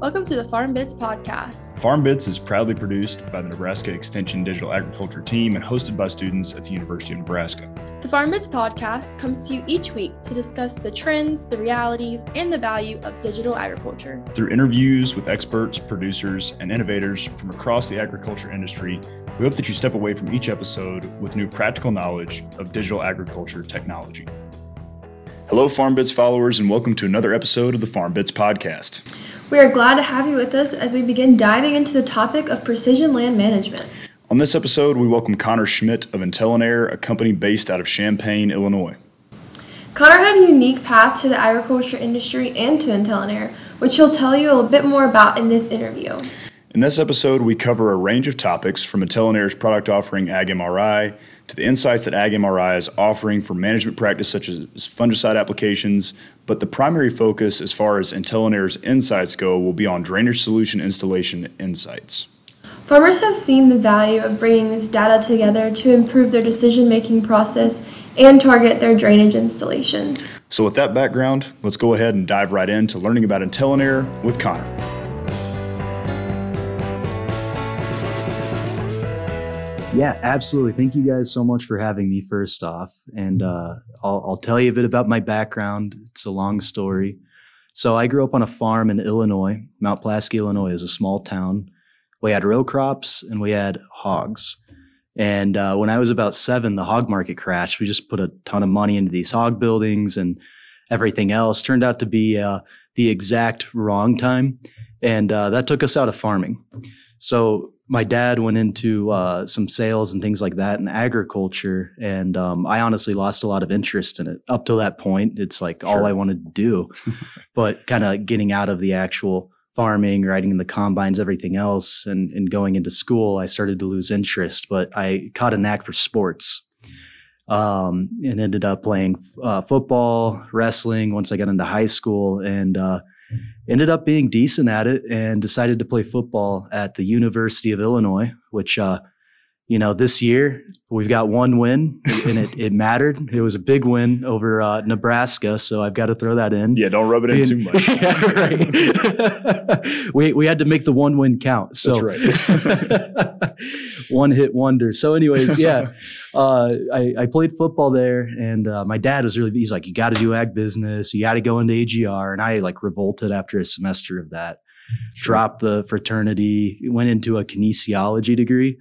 Welcome to the Farm Bits podcast. Farm Bits is proudly produced by the Nebraska Extension Digital Agriculture team and hosted by students at the University of Nebraska. The Farm Bits podcast comes to you each week to discuss the trends, the realities, and the value of digital agriculture. Through interviews with experts, producers, and innovators from across the agriculture industry, we hope that you step away from each episode with new practical knowledge of digital agriculture technology. Hello, Farm Bits followers, and welcome to another episode of the Farm Bits podcast. We are glad to have you with us as we begin diving into the topic of precision land management. On this episode, we welcome Connor Schmidt of Intelinair, a company based out of Champaign, Illinois. Connor had a unique path to the agriculture industry and to Intelinair, which he'll tell you a little bit more about in this interview. In this episode, we cover a range of topics from Intelinair's product offering AgMRI to the insights that AgMRI is offering for management practice such as fungicide applications, but the primary focus as far as Intelinair's insights go will be on drainage solution installation insights. Farmers have seen the value of bringing this data together to improve their decision making process and target their drainage installations. So, with that background, let's go ahead and dive right into learning about Intelinair with Connor. Yeah, absolutely. Thank you guys so much for having me first off. And uh, I'll, I'll, tell you a bit about my background. It's a long story. So I grew up on a farm in Illinois. Mount Pulaski, Illinois is a small town. We had row crops and we had hogs. And uh, when I was about seven, the hog market crashed. We just put a ton of money into these hog buildings and everything else. Turned out to be uh, the exact wrong time. And uh, that took us out of farming. So my dad went into uh, some sales and things like that in agriculture, and um, I honestly lost a lot of interest in it. Up till that point, it's like sure. all I wanted to do, but kind of getting out of the actual farming, riding in the combines, everything else, and, and going into school, I started to lose interest. But I caught a knack for sports. Um, and ended up playing uh, football, wrestling once I got into high school, and uh, ended up being decent at it and decided to play football at the University of Illinois, which, uh, you know, this year we've got one win and it, it mattered. It was a big win over uh, Nebraska. So I've got to throw that in. Yeah, don't rub it in too much. yeah, right. we, we had to make the one win count. So right. one hit wonder. So, anyways, yeah, uh, I, I, played football there and uh, my dad was really, he's like, you got to do ag business. You got to go into AGR. And I like revolted after a semester of that. Sure. Dropped the fraternity, went into a kinesiology degree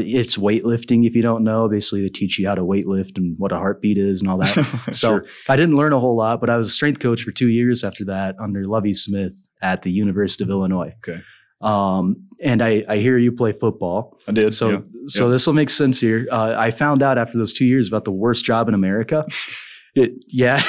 it's weightlifting if you don't know. Basically, they teach you how to weightlift and what a heartbeat is and all that. so sure. I didn't learn a whole lot, but I was a strength coach for two years after that under Lovie Smith at the University of Illinois. Okay. Um, and I, I hear you play football. I did. So, yeah. so yeah. this will make sense here. Uh, I found out after those two years about the worst job in America. It, yeah.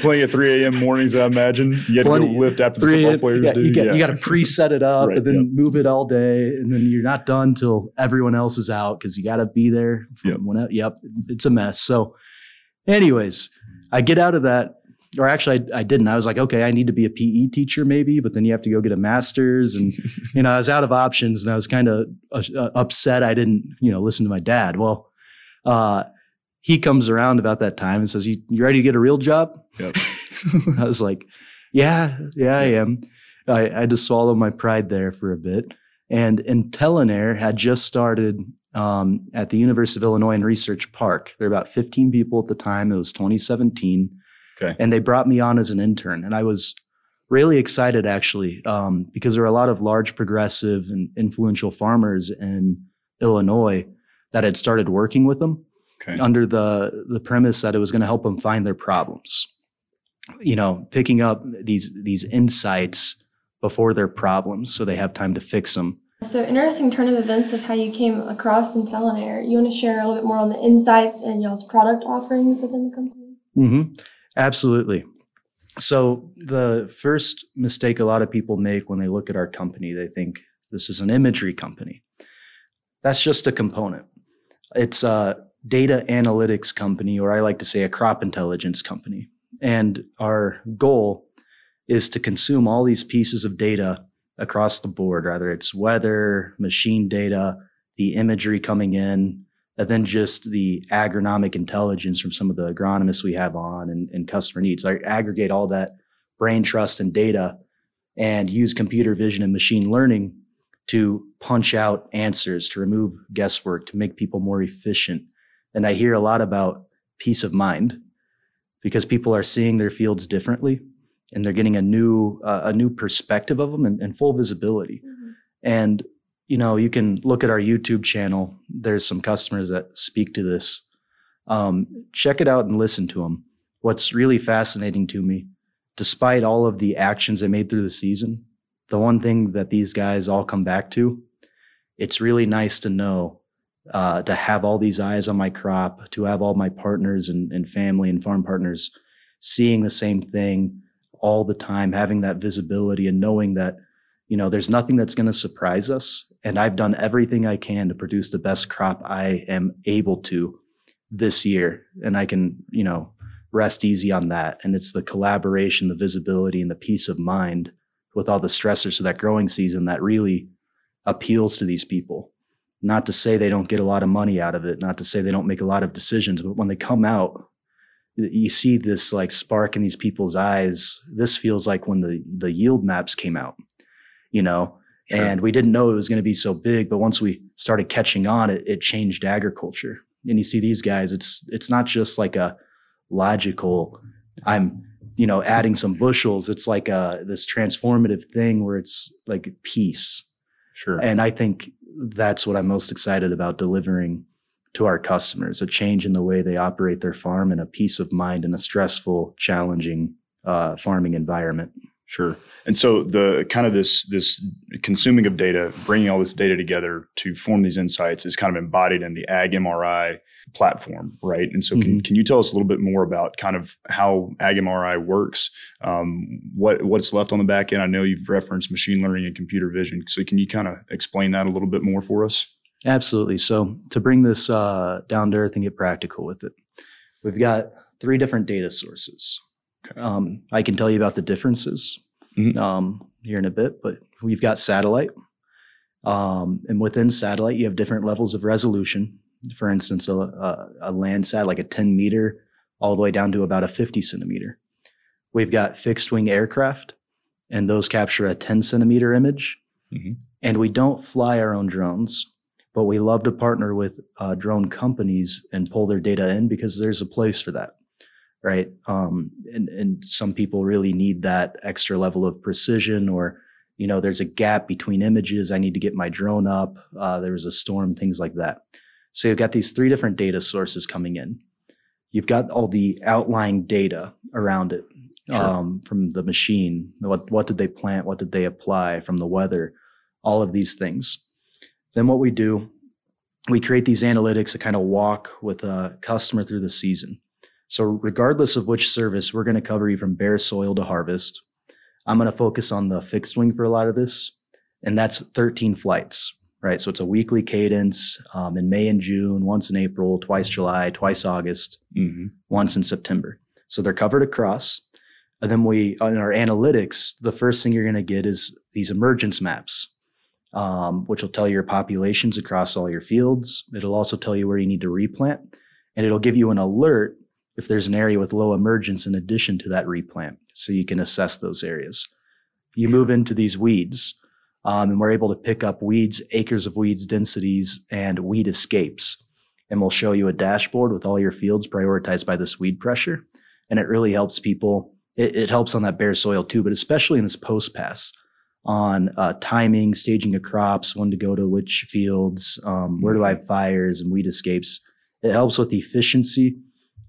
Playing at 3 a.m. mornings, I imagine. You had to go lift after the football players you do. You got, yeah. you got to pre-set it up right, and then yep. move it all day. And then you're not done till everyone else is out because you got to be there. Yep. When, yep. It's a mess. So anyways, I get out of that. Or actually, I, I didn't. I was like, okay, I need to be a PE teacher maybe, but then you have to go get a master's. And, you know, I was out of options and I was kind of uh, upset I didn't, you know, listen to my dad. Well, uh, he comes around about that time and says, "You, you ready to get a real job?" Yep. I was like, "Yeah, yeah, I am." I, I, had to swallow my pride there for a bit. And Intelinair had just started um, at the University of Illinois in Research Park. There were about 15 people at the time. It was 2017. Okay. And they brought me on as an intern, and I was really excited actually um, because there were a lot of large progressive and influential farmers in Illinois that had started working with them okay. under the the premise that it was going to help them find their problems. You know, picking up these these insights before their problems, so they have time to fix them. So interesting turn of events of how you came across Intelinair. You want to share a little bit more on the insights and y'all's product offerings within the company? Mm-hmm. Absolutely. So the first mistake a lot of people make when they look at our company, they think this is an imagery company. That's just a component. It's uh, data analytics company, or I like to say a crop intelligence company. And our goal is to consume all these pieces of data across the board, whether it's weather, machine data, the imagery coming in, and then just the agronomic intelligence from some of the agronomists we have on and, and customer needs. I aggregate all that brain trust and data and use computer vision and machine learning to punch out answers, to remove guesswork, to make people more efficient. And I hear a lot about peace of mind because people are seeing their fields differently and they're getting a new uh, a new perspective of them and, and full visibility. Mhm. And you know, you can look at our YouTube channel. There's some customers that speak to this. Um, check it out and listen to them. What's really fascinating to me, despite all of the actions they made through the season, the one thing that these guys all come back to, it's really nice to know, uh, to have all these eyes on my crop, to have all my partners and, and family and farm partners seeing the same thing all the time, having that visibility and knowing that, you know, there's nothing that's going to surprise us. And I've done everything I can to produce the best crop I am able to this year. And I can, you know, rest easy on that. And it's the collaboration, the visibility, and the peace of mind with all the stressors of that growing season that really appeals to these people. Not to say they don't get a lot of money out of it, not to say they don't make a lot of decisions, but when they come out, you see this like spark in these people's eyes. This feels like when the the yield maps came out, you know, Sure. and we didn't know it was going to be so big. But once we started catching on, it it changed agriculture. And you see these guys, it's it's not just like a logical. I'm you know adding some bushels. It's like a this transformative thing where it's like peace. Sure. And I think that's what I'm most excited about delivering to our customers a change in the way they operate their farm and a peace of mind in a stressful, challenging uh, farming environment. Sure. And so the kind of this this consuming of data, bringing all this data together to form these insights is kind of embodied in the Ag MRI platform, right? And so can, Mhm. can you tell us a little bit more about kind of how AgMRI works, um, what what's left on the back end? I know you've referenced machine learning and computer vision. So can you kind of explain that a little bit more for us? Absolutely. So to bring this uh, down to earth and get practical with it, we've got three different data sources. Um, I can tell you about the differences Mhm. um, here in a bit, but we've got satellite. Um, and within satellite, you have different levels of resolution. For instance, a, a, a Landsat, like a 10 meter, all the way down to about a 50 centimeter. We've got fixed wing aircraft, and those capture a 10 centimeter image. Mhm. And we don't fly our own drones, but we love to partner with uh, drone companies and pull their data in because there's a place for that right? Um, and and some people really need that extra level of precision, or you know, there's a gap between images. I need to get my drone up. Uh, there was a storm, things like that. So you've got these three different data sources coming in. You've got all the outlying data around it Sure. um, from the machine. What what did they plant? What did they apply? From the weather, all of these things. Then what we do, we create these analytics to kind of walk with a customer through the season. So regardless of which service, we're going to cover you from bare soil to harvest. I'm going to focus on the fixed wing for a lot of this, and that's 13 flights, right? So it's a weekly cadence um, in May and June, once in April, twice July, twice August, Mm-hmm. once in September. So they're covered across. And then we, in our analytics, the first thing you're going to get is these emergence maps, um, which will tell your populations across all your fields. It'll also tell you where you need to replant, and it'll give you an alert if there's an area with low emergence in addition to that replant, so you can assess those areas. You move into these weeds, um, and we're able to pick up weeds, acres of weeds, densities, and weed escapes. And we'll show you a dashboard with all your fields prioritized by this weed pressure. And it really helps people. It, it helps on that bare soil too, but especially in this post pass on uh, timing, staging of crops, when to go to which fields, um, where do I have fires and weed escapes. It helps with efficiency.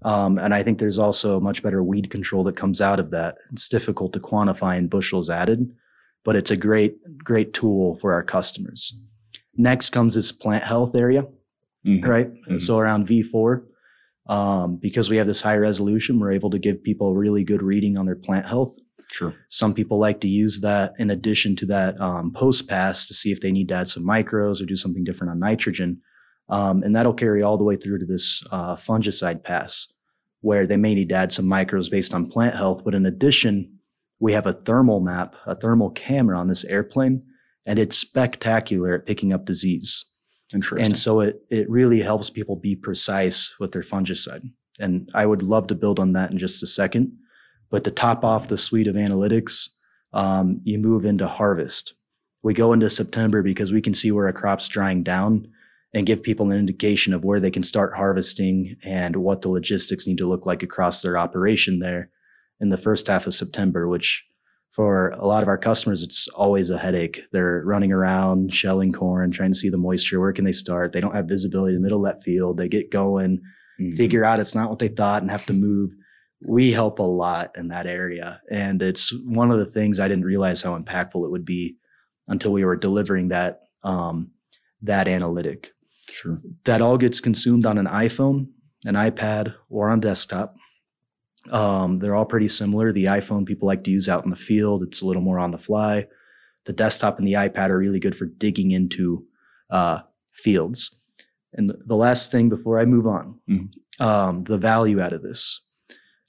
Um, and I think there's also much better weed control that comes out of that. It's difficult to quantify in bushels added, but it's a great, great tool for our customers. Next comes this plant health area Mhm. right? Mhm. So around V4, um, because we have this high resolution, we're able to give people really good reading on their plant health. Sure. Some people like to use that in addition to that um, post pass to see if they need to add some micros or do something different on nitrogen. Um, and that'll carry all the way through to this uh, fungicide pass, where they may need to add some micros based on plant health. But in addition, we have a thermal map, a thermal camera on this airplane, and it's spectacular at picking up disease. Interesting. And so it it really helps people be precise with their fungicide. And I would love to build on that in just a second. But to top off the suite of analytics, um, you move into harvest. We go into September because we can see where a crop's drying down and give people an indication of where they can start harvesting and what the logistics need to look like across their operation there in the first half of September, which for a lot of our customers, it's always a headache. They're running around, shelling corn, trying to see the moisture. Where can they start? They don't have visibility in the middle of that field. They get going, mm-hmm. figure out it's not what they thought, and have to move. We help a lot in that area. And it's one of the things I didn't realize how impactful it would be until we were delivering that um, that analytic. Sure. That all gets consumed on an iPhone, an iPad, or on desktop. Um, they're all pretty similar. The iPhone people like to use out in the field. It's a little more on the fly. The desktop and the iPad are really good for digging into uh, fields. And the, the, last thing before I move on, mm-hmm. um, the value out of this.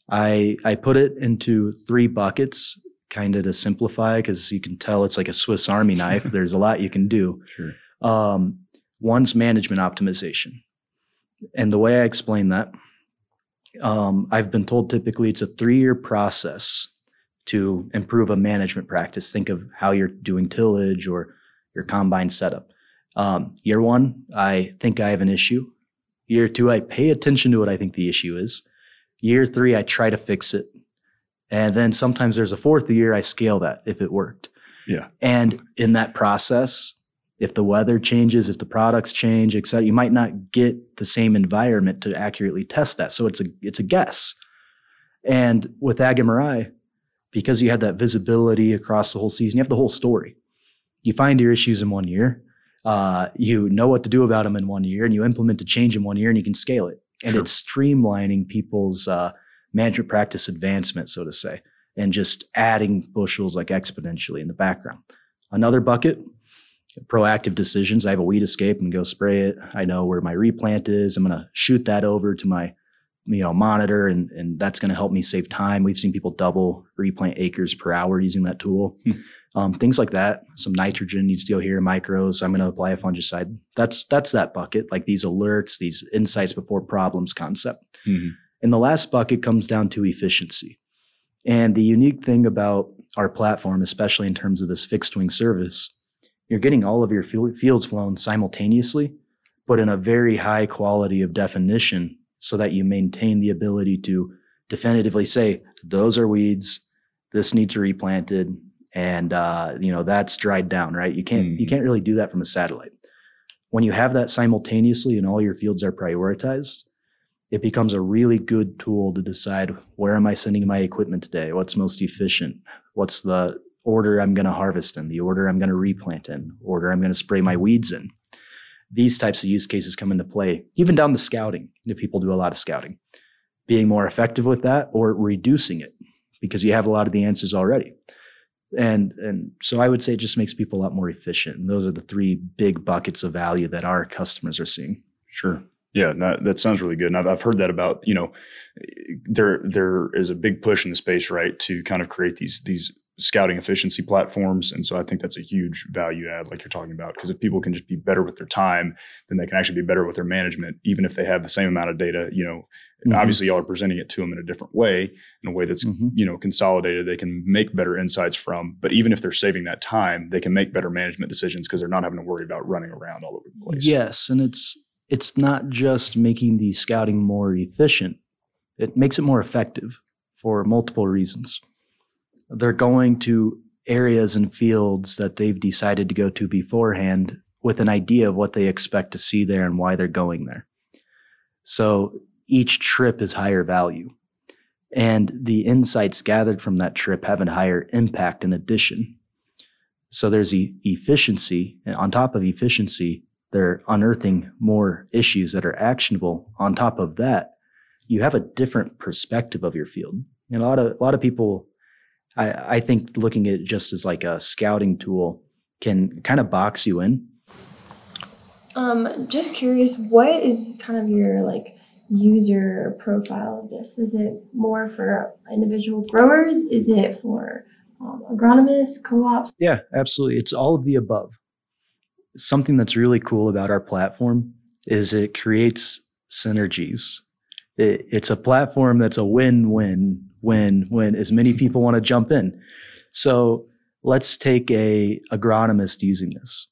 I I put it into three buckets, kind of to simplify, because you can tell it's like a Swiss Army knife. There's a lot you can do. Sure. Um, one's management optimization, and the way I explain that um, I've been told typically it's a three year process to improve a management practice. Think of how you're doing tillage or your combine setup. Um, year one, I think I have an issue. Year two, I pay attention to what I think the issue is. Year three, I try to fix it. And then sometimes there's a fourth year, I scale that if it worked. Yeah. And in that process, if the weather changes, if the products change, et cetera, you might not get the same environment to accurately test that. So it's a it's a guess. And with Ag MRI, because you have that visibility across the whole season, you have the whole story. You find your issues in one year, uh, you know what to do about them in one year, and you implement a change in one year, and you can scale it. And sure. it's streamlining people's uh, management practice advancement, so to say, and just adding bushels like exponentially in the background. Another bucket proactive decisions. I have a weed escape and go spray it. I know where my replant is. I'm going to shoot that over to my you know monitor and and that's going to help me save time. We've seen people double replant acres per hour using that tool. Hmm. Um, things like that. Some nitrogen needs to go here, micros. I'm going to apply a fungicide. That's that's that bucket. Like these alerts, these insights before problems concept. Mm-hmm. And the last bucket comes down to efficiency. And the unique thing about our platform, especially in terms of this fixed wing service, you're getting all of your fields flown simultaneously, but in a very high quality of definition so that you maintain the ability to definitively say, those are weeds, this needs to replanted, and uh, you know that's dried down, right? You can't mm-hmm. you can't really do that from a satellite. When you have that simultaneously and all your fields are prioritized, it becomes a really good tool to decide where am I sending my equipment today? What's most efficient? What's the order I'm going to harvest in, the order I'm going to replant in, order I'm going to spray my weeds in. These types of use cases come into play, even down to scouting, if people do a lot of scouting. Being more effective with that or reducing it because you have a lot of the answers already. And and so I would say it just makes people a lot more efficient. And those are the three big buckets of value that our customers are seeing. Sure. Yeah, that sounds really good. And I've, I've heard that about you know, there there is a big push in the space, right, to kind of create these these scouting efficiency platforms. And so I think that's a huge value add, like you're talking about, because if people can just be better with their time, then they can actually be better with their management, even if they have the same amount of data. You know, mm-hmm. obviously y'all are presenting it to them in a different way, in a way that's mm-hmm. you know consolidated. They can make better insights from. But even if they're saving that time, they can make better management decisions because they're not having to worry about running around all over the place. Yes, and it's it's not just making the scouting more efficient; it makes it more effective for multiple reasons they're going to areas and fields that they've decided to go to beforehand with an idea of what they expect to see there and why they're going there. So each trip is higher value. And the insights gathered from that trip have a higher impact in addition. So there's e- efficiency. And on top of efficiency, they're unearthing more issues that are actionable. On top of that, you have a different perspective of your field. And a lot of a lot of people I, I think looking at it just as like a scouting tool can kind of box you in. Um, just curious, what is kind of your like user profile of this? Is it more for individual growers? Is it for um, agronomists, co-ops? Yeah, absolutely. It's all of the above. Something that's really cool about our platform is it creates synergies. It, it's a platform that's a win-win when when as many people want to jump in. So let's take a agronomist using this.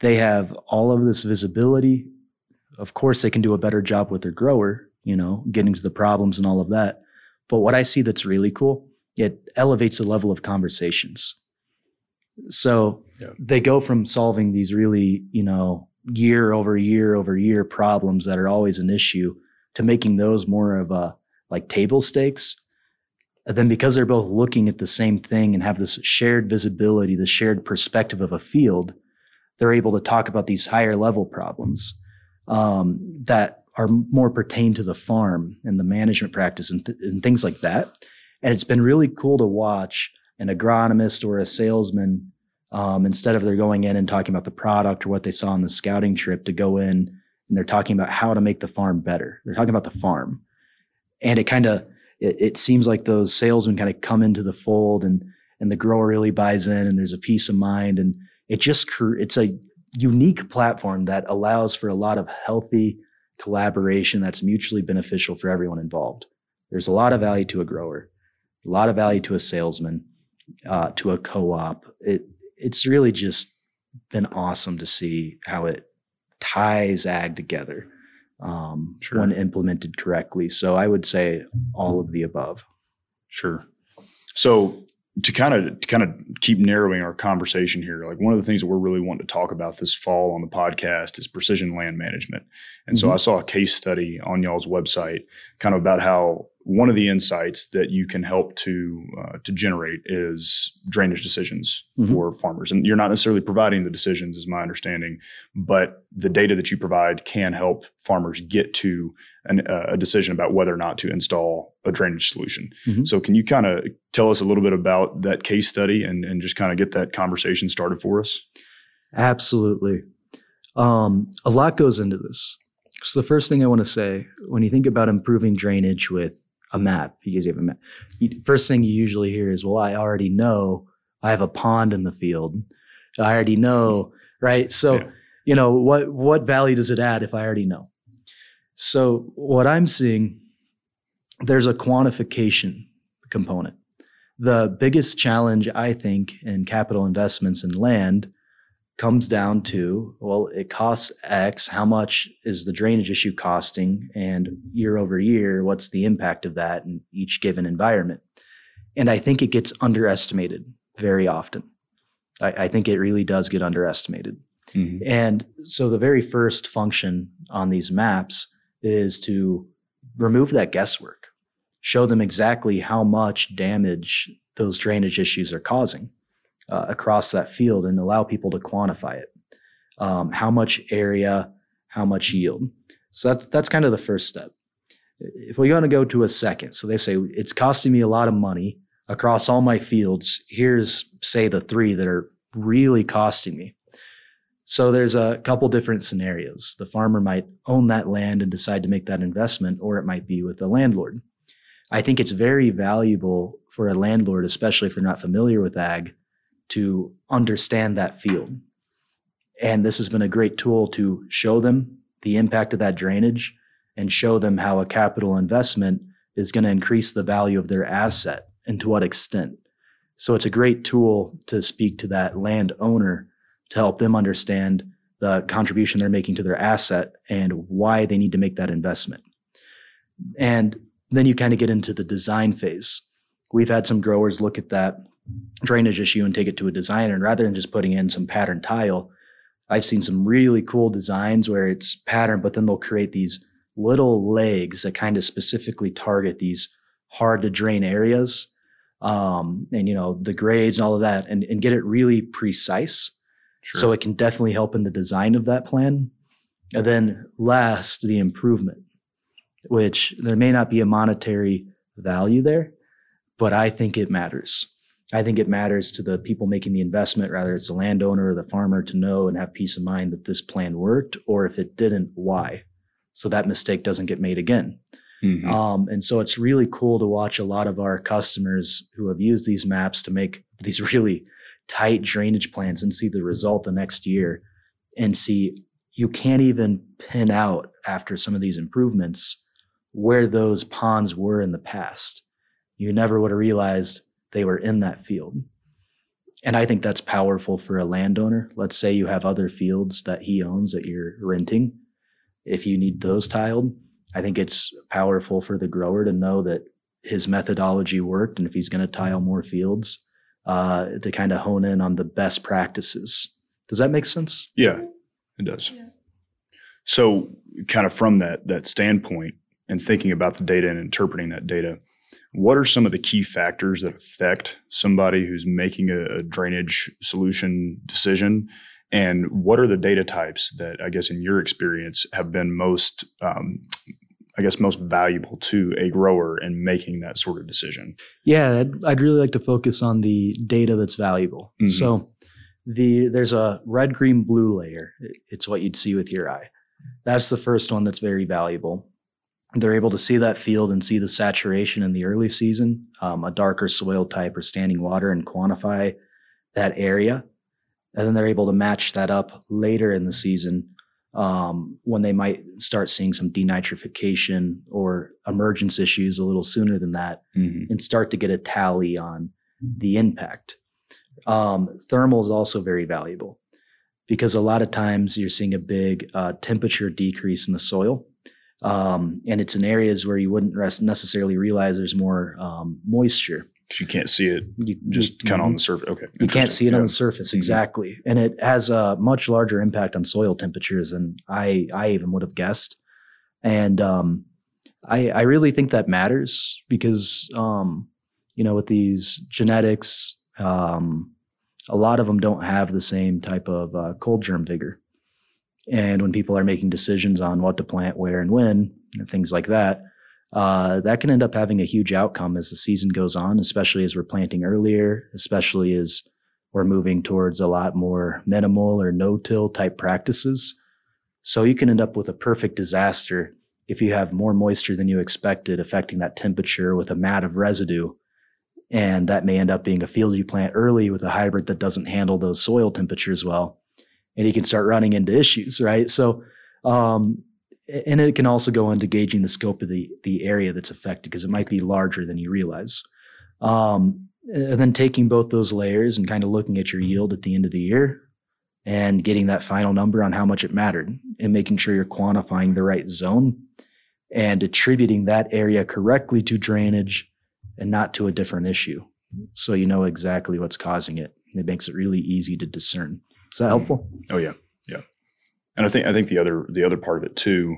They have all of this visibility. Of course, they can do a better job with their grower, you know, getting to the problems and all of that. But what I see that's really cool, it elevates the level of conversations. So Yeah. they go from solving these really, you know, year over year over year problems that are always an issue to making those more of a like table stakes. Then because they're both looking at the same thing and have this shared visibility, the shared perspective of a field, they're able to talk about these higher level problems um, that are more pertain to the farm and the management practice and, th- and things like that. And it's been really cool to watch an agronomist or a salesman um, instead of they're going in and talking about the product or what they saw on the scouting trip to go in and they're talking about how to make the farm better. They're talking about the farm, and it kind of it, it seems like those salesmen kind of come into the fold and and the grower really buys in and there's a peace of mind and it just it's a unique platform that allows for a lot of healthy collaboration that's mutually beneficial for everyone involved. There's a lot of value to a grower, a lot of value to a salesman, uh, to a co-op. It it's really just been awesome to see how it ties ag together um, Sure. when implemented correctly. So I would say all of the above. Sure. So to kind of to kind of keep narrowing our conversation here, like one of the things that we're really wanting to talk about this fall on the podcast is precision land management. And so Mhm. I saw a case study on y'all's website, kind of about how one of the insights that you can help to uh, to generate is drainage decisions Mhm. for farmers. And you're not necessarily providing the decisions, is my understanding, but the data that you provide can help farmers get to an, uh, a decision about whether or not to install a drainage solution. Mhm. So, can you kind of tell us a little bit about that case study and, and just kind of get that conversation started for us? Absolutely. Um, a lot goes into this. So the first thing I want to say, when you think about improving drainage with a map, because you have a map, you, first thing you usually hear is, "Well, I already know I have a pond in the field. I already know, right?" So, Yeah. you know, what what value does it add if I already know? So, what I'm seeing, there's a quantification component. The biggest challenge I think in capital investments in land comes down to well it costs x how much is the drainage issue costing? And year over year what's the impact of that in each given environment? And i think it gets underestimated very often. I, I think it really does get underestimated. Mm-hmm. And so the very first function on these maps is to remove that guesswork. Show them exactly how much damage those drainage issues are causing uh, across that field and allow people to quantify it. Um, how much area, how much yield. So that's that's kind of the first step. If we want to go to a second, so they say it's costing me a lot of money across all my fields. Here's say the three that are really costing me. So there's a couple different scenarios. The farmer might own that land and decide to make that investment, or it might be with the landlord. I think it's very valuable for a landlord, especially if they're not familiar with ag, to understand that field. And this has been a great tool to show them the impact of that drainage and show them how a capital investment is going to increase the value of their asset and to what extent. So it's a great tool to speak to that landowner to help them understand the contribution they're making to their asset and why they need to make that investment. And then you kind of get into the design phase. We've had some growers look at that drainage issue and take it to a designer. And rather than just putting in some pattern tile, I've seen some really cool designs where it's pattern, but then they'll create these little legs that kind of specifically target these hard to drain areas. Um, and you know, the grades and all of that and, and get it really precise. So it can definitely help in the design of that plan. And then last, the improvement, which there may not be a monetary value there, but I think it matters. I think it matters to the people making the investment, rather it's the landowner or the farmer to know and have peace of mind that this plan worked, or if it didn't, why. So that mistake doesn't get made again. Mhm. Um, and so it's really cool to watch a lot of our customers who have used these maps to make these really tight drainage plans and see the result the next year and see you can't even pin out after some of these improvements where those ponds were in the past. You never would have realized they were in that field. And I think that's powerful for a landowner. Let's say you have other fields that he owns that you're renting. If you need those tiled, I think it's powerful for the grower to know that his methodology worked. And if he's going to tile more fields, uh, to kind of hone in on the best practices. Does that make sense? Yeah, it does. Yeah. So, kind of from that that standpoint and thinking about the data and interpreting that data, what are some of the key factors that affect somebody who's making a, a drainage solution decision? And what are the data types that I guess in your experience have been most, um, I guess, most valuable to a grower in making that sort of decision? Yeah, I'd, I'd really like to focus on the data that's valuable. Mhm. So the there's a red, green, blue layer. It's what you'd see with your eye. That's the first one that's very valuable. They're able to see that field and see the saturation in the early season, um, a darker soil type or standing water, and quantify that area. And then they're able to match that up later in the season um, when they might start seeing some denitrification or emergence issues a little sooner than that Mhm. and start to get a tally on the impact. Um, thermal is also very valuable because a lot of times you're seeing a big uh, temperature decrease in the soil. Um, and it's in areas where you wouldn't necessarily realize there's more um, moisture. you can't see it You, just kind of on the surface. Okay, You can't see it on the surface Mhm. exactly, and it has a much larger impact on soil temperatures than I I even would have guessed. And um, I I really think that matters because um, you know with these genetics, um, a lot of them don't have the same type of uh, cold germ vigor. And when people are making decisions on what to plant, where, and when, and things like that, uh, that can end up having a huge outcome as the season goes on, especially as we're planting earlier, especially as we're moving towards a lot more minimal or no-till type practices. So you can end up with a perfect disaster if you have more moisture than you expected affecting that temperature with a mat of residue. And that may end up being a field you plant early with a hybrid that doesn't handle those soil temperatures well. And you can start running into issues, right? So, um, and it can also go into gauging the scope of the, the area that's affected because it might be larger than you realize. Um, and then taking both those layers and kind of looking at your yield at the end of the year and getting that final number on how much it mattered and making sure you're quantifying the right zone and attributing that area correctly to drainage and not to a different issue. So you know exactly what's causing it. It makes it really easy to discern. Is that helpful? Mm-hmm. Oh yeah, yeah. And I think I think the other the other part of it too.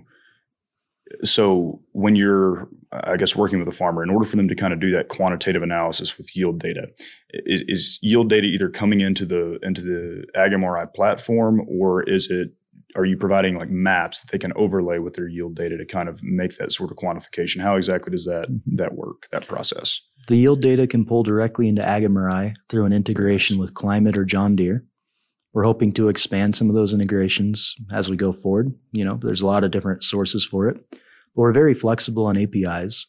So when you're, I guess, working with a farmer, in order for them to kind of do that quantitative analysis with yield data, is, is yield data either coming into the into the AgMRI platform, or is it are you providing like maps that they can overlay with their yield data to kind of make that sort of quantification? How exactly does that that work? That process? The yield data can pull directly into AgMRI through an integration with Climate or John Deere. We're hoping to expand some of those integrations as we go forward. You know, there's a lot of different sources for it, but we're very flexible on APIs.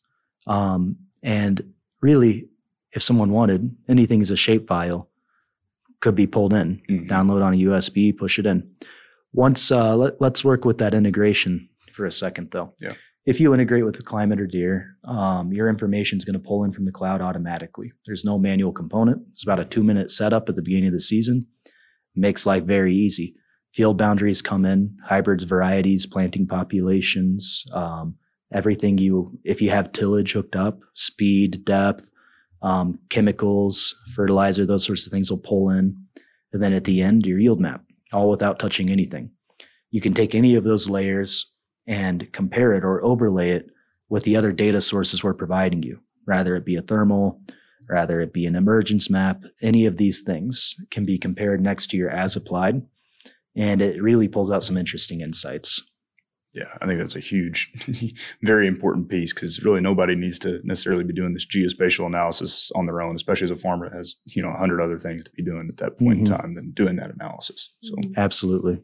Um, and really, if someone wanted, anything as a shapefile could be pulled in, Mhm. download on a USB, push it in. Once, uh, let, let's work with that integration for a second, though. Yeah. If you integrate with the Climate or Deere, um, your information is going to pull in from the cloud automatically. There's no manual component. It's about a two minute setup at the beginning of the season. Makes life very easy. Field boundaries come in, hybrids, varieties, planting populations, um, everything you, if you have tillage hooked up, speed, depth, um, chemicals, fertilizer, those sorts of things will pull in. And then at the end, your yield map, all without touching anything. You can take any of those layers and compare it or overlay it with the other data sources we're providing you, rather it be a thermal, rather it be an emergence map, any of these things can be compared next to your as applied. And it really pulls out some interesting insights. Yeah, I think that's a huge, very important piece because really nobody needs to necessarily be doing this geospatial analysis on their own, especially as a farmer that has you know a hundred other things to be doing at that point Mhm. in time than doing that analysis. So Absolutely.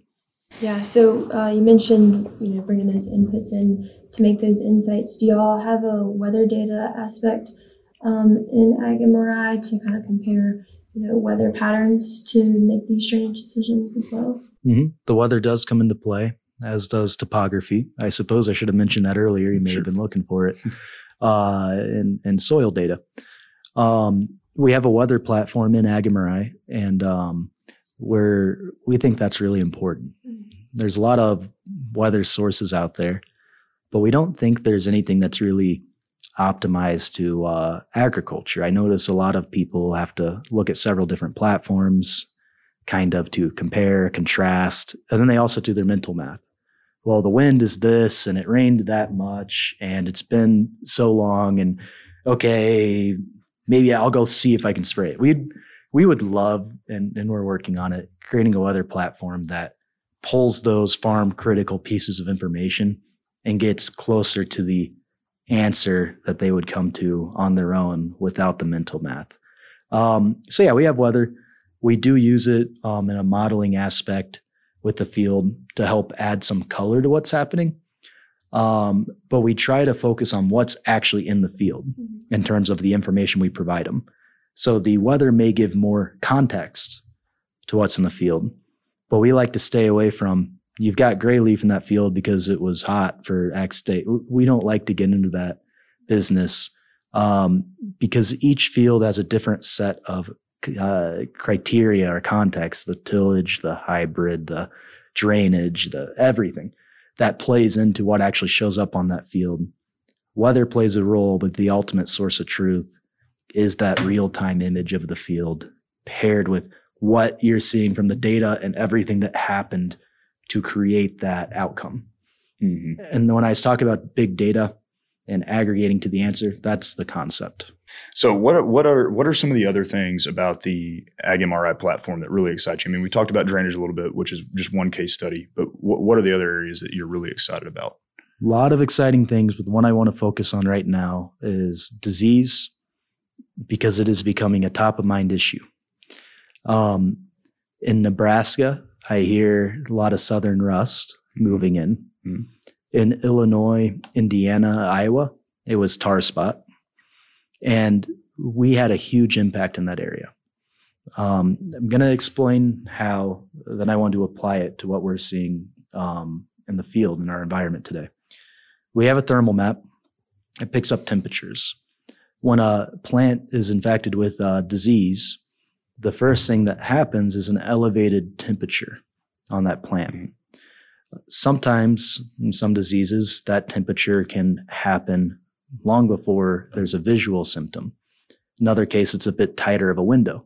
Yeah, so uh, you mentioned you know bringing those inputs in to make those insights. Do y'all have a weather data aspect um, in AgMRI to kind of compare you know weather patterns to make these drainage decisions as well? hmm The weather does come into play, as does topography. I suppose I should have mentioned that earlier. You may Sure. have been looking for it. Uh, and, and soil data. Um, we have a weather platform in AgMRI, and um, we're we think that's really important. There's a lot of weather sources out there, but we don't think there's anything that's really optimized to uh, agriculture. I notice a lot of people have to look at several different platforms, kind of to compare, contrast, and then they also do their mental math. Well, the wind is this, and it rained that much, and it's been so long, and okay, maybe I'll go see if I can spray it. We we would love, and and we're working on it, creating a weather platform that pulls those farm critical pieces of information and gets closer to the answer that they would come to on their own without the mental math. Um, so yeah, we have weather. We do use it um, in a modeling aspect with the field to help add some color to what's happening. Um, but we try to focus on what's actually in the field Mm-hmm. in terms of the information we provide them. So the weather may give more context to what's in the field, but we like to stay away from you've got gray leaf in that field because it was hot for X day. We don't like to get into that business um, because each field has a different set of uh, criteria or context the tillage, the hybrid, the drainage, the everything that plays into what actually shows up on that field. Weather plays a role, but the ultimate source of truth is that real time image of the field paired with what you're seeing from the data and everything that happened to create that outcome. hmm And when I talk about big data and aggregating to the answer, that's the concept. So what are, what are what are some of the other things about the Ag MRI platform that really excite you? I mean, we talked about drainage a little bit, which is just one case study, but what, what are the other areas that you're really excited about? A lot of exciting things, but the one I want to focus on right now is disease because it is becoming a top of mind issue. Um, in Nebraska, I hear a lot of southern rust moving in. Mhm. In Illinois, Indiana, Iowa, it was tar spot. And we had a huge impact in that area. Um, I'm going to explain how, then I want to apply it to what we're seeing um, in the field in our environment today. We have a thermal map. It picks up temperatures. When a plant is infected with uh, disease, the first thing that happens is an elevated temperature on that plant. Mhm. Sometimes, in some diseases, that temperature can happen long before there's a visual symptom. In other cases, it's a bit tighter of a window.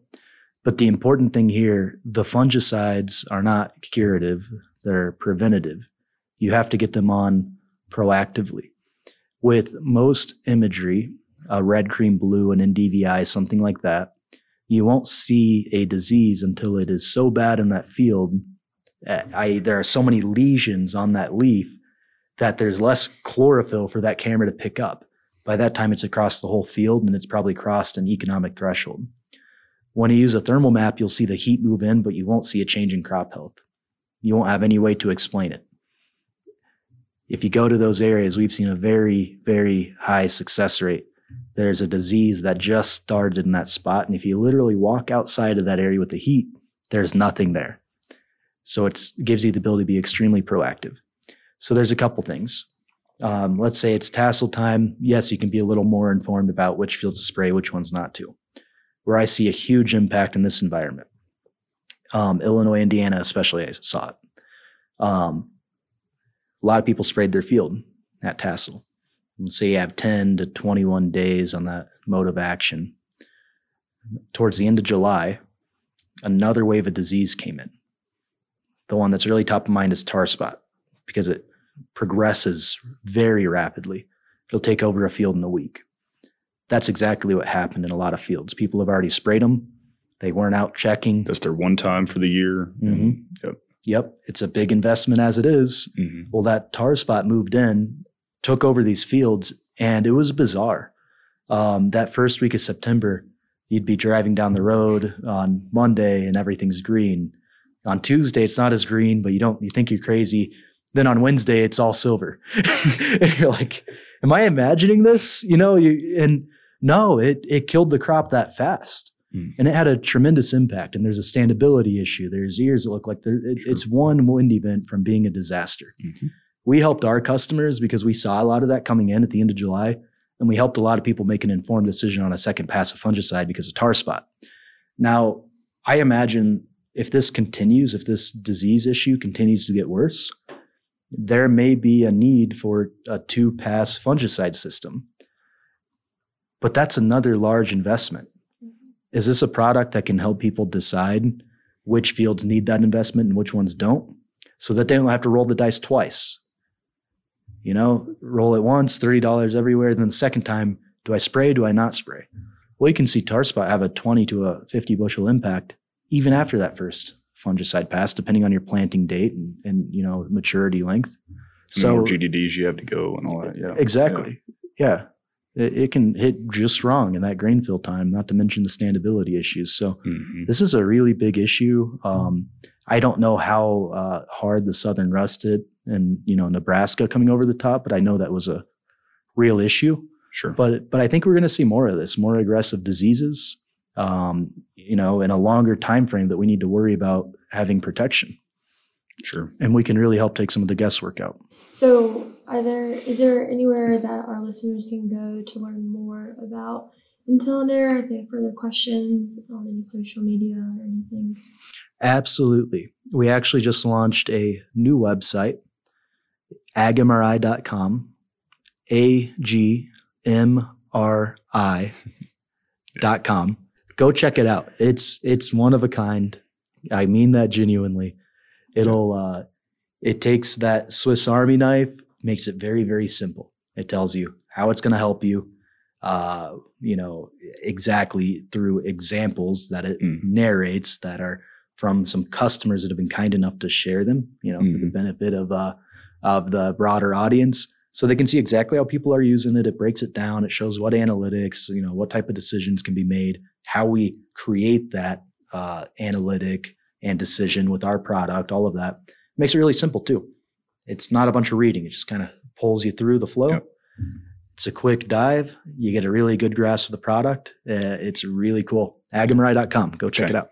But the important thing here the fungicides are not curative, they're preventative. You have to get them on proactively. With most imagery, a red, cream, blue, and NDVI, something like that, you won't see a disease until it is so bad in that field. uh, I, there are so many lesions on that leaf that there's less chlorophyll for that camera to pick up. By that time, it's across the whole field and it's probably crossed an economic threshold. When you use a thermal map, you'll see the heat move in, but you won't see a change in crop health. You won't have any way to explain it. If you go to those areas, we've seen a very, very high success rate. There's a disease that just started in that spot. And if you literally walk outside of that area with the heat, there's nothing there. So it gives you the ability to be extremely proactive. So there's a couple things. Um, let's say it's tassel time. Yes, you can be a little more informed about which fields to spray, which ones not to. Where I see a huge impact in this environment, um, Illinois, Indiana, especially, I saw it. Um, a lot of people sprayed their field at tassel. And say you have 10 to 21 days on that mode of action. Towards the end of July, another wave of disease came in. The one that's really top of mind is tar spot because it progresses very rapidly. It'll take over a field in a week. That's exactly what happened in a lot of fields. People have already sprayed them. They weren't out checking. That's their one time for the year. Mhm. Yep. Yep, it's a big investment as it is. hmm Well, that tar spot moved in, took over these fields, and it was bizarre. Um, that first week of September, you'd be driving down the road on Monday and everything's green. On Tuesday, it's not as green, but you don't you think you're crazy. Then on Wednesday, it's all silver. and you're like, "Am I imagining this?" You know, you and no, it it killed the crop that fast. Hmm. And it had a tremendous impact. And there's a standability issue. There's ears that look like it, it's one wind event from being a disaster Mhm. We helped our customers because we saw a lot of that coming in at the end of July. and we helped a lot of people make an informed decision on a second pass of fungicide because of tar spot. Now, I imagine if this continues, if this disease issue continues to get worse, there may be a need for a two pass fungicide system. But that's another large investment. Mm-hmm. Is this a product that can help people decide which fields need that investment and which ones don't so that they don't have to roll the dice twice? You know, roll it once, $30 everywhere. Then the second time, do I spray? Do I not spray? Well, you can see tar spot have a 20 to a 50 bushel impact even after that first fungicide pass, depending on your planting date and, and you know maturity length. So GDDs you have to go and all that. Yeah, exactly. Yeah, yeah. It, it, can hit just wrong in that grain fill time. Not to mention the standability issues. So mm-hmm. this is a really big issue. Um, I don't know how uh, hard the southern rust hit and you know Nebraska coming over the top, but I know that was a real issue. Sure. But but I think we're going to see more of this, more aggressive diseases um, you know, in a longer time frame that we need to worry about having protection. Sure. And we can really help take some of the guesswork out. So, are there is there anywhere that our listeners can go to learn more about Intelinair? If they have further questions on any social media or anything? Absolutely. We actually just launched a new website, agmri.com, A G M R I dot com go check it out. It's it's one of a kind. I mean that genuinely. It'll uh, it takes that Swiss Army knife, makes it very very simple. It tells you how it's going to help you. Uh, you know exactly through examples that it mm. narrates that are from some customers that have been kind enough to share them. You know, mm. for the mm-hmm. benefit of uh, of the broader audience so they can see exactly how people are using it. It breaks it down. It shows what analytics, you know, what type of decisions can be made, how we create that uh, analytic and decision with our product, all of that. It makes it really simple too. It's not a bunch of reading. It just kind of pulls you through the flow. Yep. It's a quick dive. You get a really good grasp of the product. Uh, it's really cool. agmri.com. Go check okay. it out.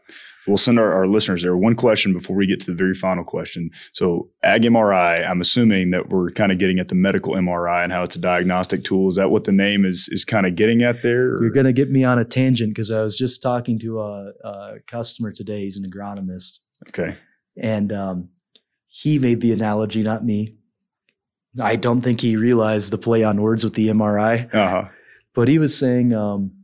We'll send our, our listeners there one question before we get to the very final question. So, Ag MRI, I'm assuming that we're kind of getting at the medical MRI and how it's a diagnostic tool. Is that what the name is is kind of getting at there? Or? You're going to get me on a tangent because I was just talking to a, a, customer today. He's an agronomist. Okay. And um, he made the analogy, not me. I don't think he realized the play on words with the MRI. Uh-huh. But he was saying, um,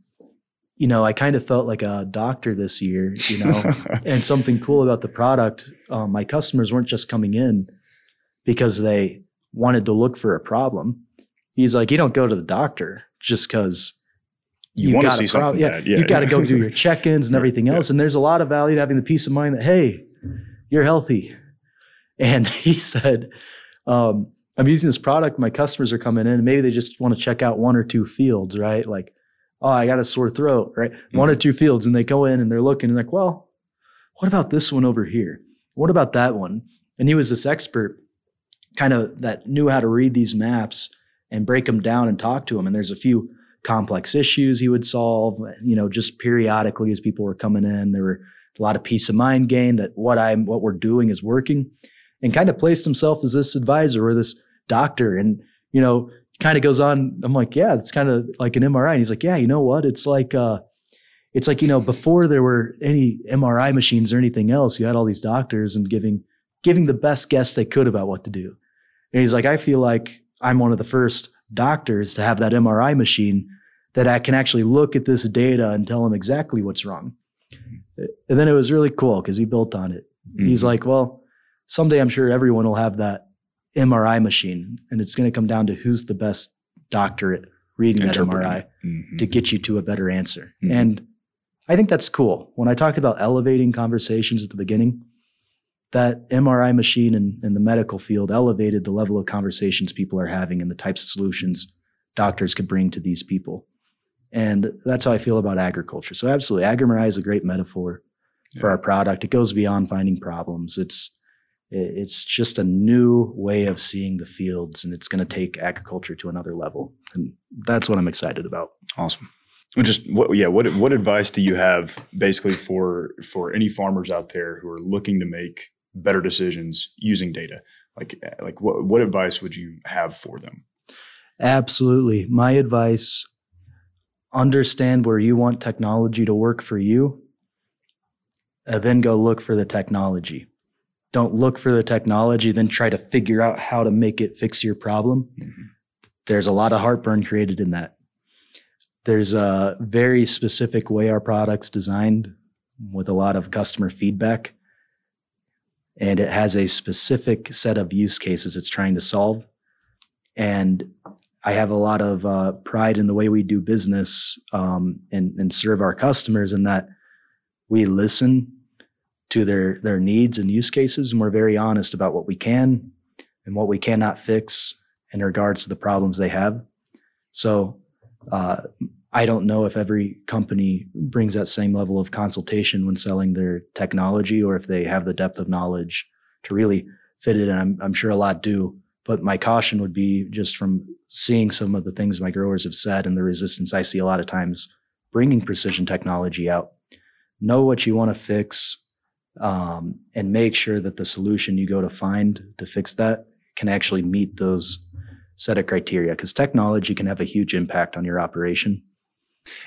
you know, I kind of felt like a doctor this year, you know, and something cool about the product. Um, my customers weren't just coming in because they wanted to look for a problem. He's like, you don't go to the doctor just because you, you want to see something. Yeah, yeah, you got to go do your check-ins and everything else. Yeah. And there's a lot of value to having the peace of mind that hey, you're healthy. And he said, um, I'm using this product. My customers are coming in, and maybe they just want to check out one or two fields, right? Like oh, I got a sore throat, right? Mm-hmm. One or two fields, and they go in and they're looking and like, well, what about this one over here? What about that one? And he was this expert, kind of that knew how to read these maps and break them down and talk to them. And there's a few complex issues he would solve, you know, just periodically as people were coming in. There were a lot of peace of mind gain that what I'm what we're doing is working, and kind of placed himself as this advisor or this doctor. And you know, kind of goes on. I'm like, yeah, it's kind of like an MRI. And he's like, yeah, you know what? It's like, uh, it's like, you know, before there were any MRI machines or anything else, you had all these doctors and giving, giving the best guess they could about what to do. And he's like, I feel like I'm one of the first doctors to have that MRI machine that I can actually look at this data and tell them exactly what's wrong. And then it was really cool because he built on it. Mm-hmm. He's like, well, someday I'm sure everyone will have that MRI machine, and it's going to come down to who's the best doctor at reading that MRI mm-hmm. to get you to a better answer. Mm-hmm. And I think that's cool. When I talked about elevating conversations at the beginning, that MRI machine in, in the medical field elevated the level of conversations people are having and the types of solutions doctors could bring to these people. And that's how I feel about agriculture. So absolutely, AgMRI is a great metaphor yeah. for our product. It goes beyond finding problems. It's it's just a new way of seeing the fields and it's going to take agriculture to another level. And that's what i'm excited about. Awesome. Just what yeah what what advice do you have basically for for any farmers out there who are looking to make better decisions using data? Like eh, like what what advice would you have for them? Absolutely. My advice understand where you want technology to work for you, and then go look for the technology. Don't look for the technology, then try to figure out how to make it fix your problem. Mm-hmm. There's a lot of heartburn created in that. There's a very specific way our product's designed with a lot of customer feedback. And it has a specific set of use cases it's trying to solve. And I have a lot of uh, pride in the way we do business um, and, and serve our customers in that we listen to their their needs and use cases, and we're very honest about what we can and what we cannot fix in regards to the problems they have. So uh, I don't know if every company brings that same level of consultation when selling their technology, or if they have the depth of knowledge to really fit it. And I'm, I'm sure a lot do. But my caution would be just from seeing some of the things my growers have said and the resistance I see a lot of times bringing precision technology out. Know what you want to fix um, and make sure that the solution you go to find to fix that can actually meet those set of criteria because technology can have a huge impact on your operation.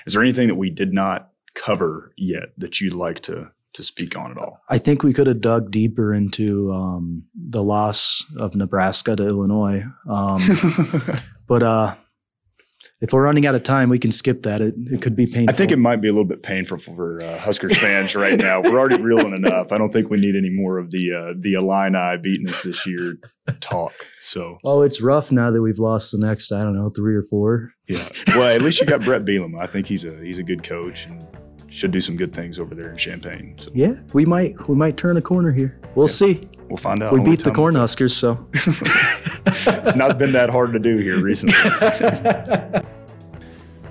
Is there anything that we did not cover yet that you'd like to to speak on at all? I think we could have dug deeper into um, the loss of Nebraska to Illinois. Um, but uh, if we're running out of time, we can skip that. It, it could be painful. I think it might be a little bit painful for uh, Huskers fans right now. We're already reeling enough. I don't think we need any more of the uh, the Illini beating us this year talk. So, oh, it's rough now that we've lost the next I don't know three or four. Yeah. Well, at least you got Bret Bielema. I think he's a he's a good coach and should do some good things over there in Champaign. So. Yeah, we might we might turn a corner here. We'll yeah. see. We'll find out. We beat the Cornhuskers, so it's not been that hard to do here recently.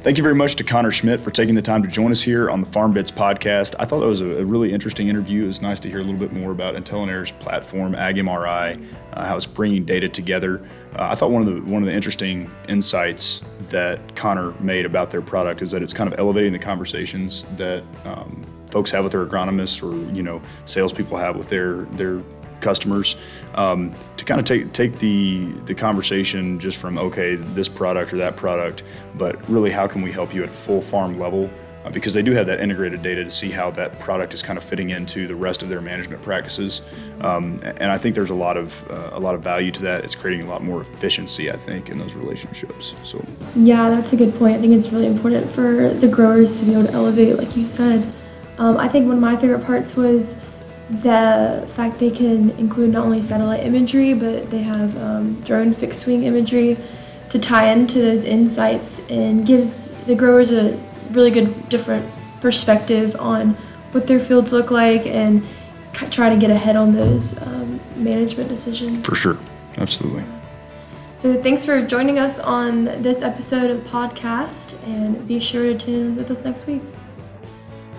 Thank you very much to Connor Schmidt for taking the time to join us here on the Farm Bits podcast. I thought that was a, really interesting interview. It was nice to hear a little bit more about Intelinair's platform, AgMRI, uh, how it's bringing data together. Uh, I thought one of the one of the interesting insights that Connor made about their product is that it's kind of elevating the conversations that um, folks have with their agronomists or you know salespeople have with their their customers um, to kind of take take the the conversation just from okay this product or that product, but really how can we help you at full farm level uh, because they do have that integrated data to see how that product is kind of fitting into the rest of their management practices. Um, and I think there's a lot of uh, a lot of value to that. It's creating a lot more efficiency, I think, in those relationships. So yeah, that's a good point. I think it's really important for the growers to be able to elevate, like you said. Um, I think one of my favorite parts was the fact they can include not only satellite imagery, but they have um, drone fixed wing imagery to tie into those insights and gives the growers a really good different perspective on what their fields look like and try to get ahead on those um, management decisions. For sure, absolutely. So thanks for joining us on this episode of podcast, and be sure to tune in with us next week.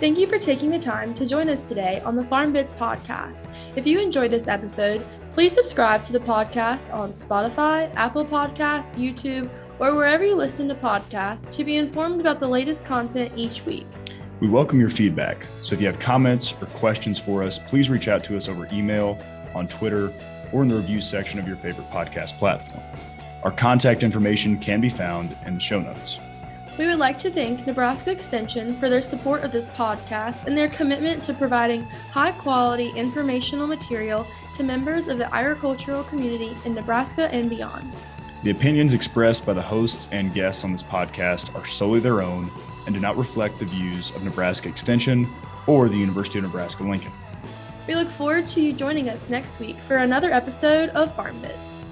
Thank you for taking the time to join us today on the Farm Bits podcast. If you enjoyed this episode, please subscribe to the podcast on Spotify, Apple Podcasts, YouTube, or wherever you listen to podcasts to be informed about the latest content each week. We welcome your feedback. So if you have comments or questions for us, please reach out to us over email, on Twitter, or in the review section of your favorite podcast platform. Our contact information can be found in the show notes. We would like to thank Nebraska Extension for their support of this podcast and their commitment to providing high quality informational material to members of the agricultural community in Nebraska and beyond. The opinions expressed by the hosts and guests on this podcast are solely their own and do not reflect the views of Nebraska Extension or the University of Nebraska Lincoln. We look forward to you joining us next week for another episode of Farm Bits.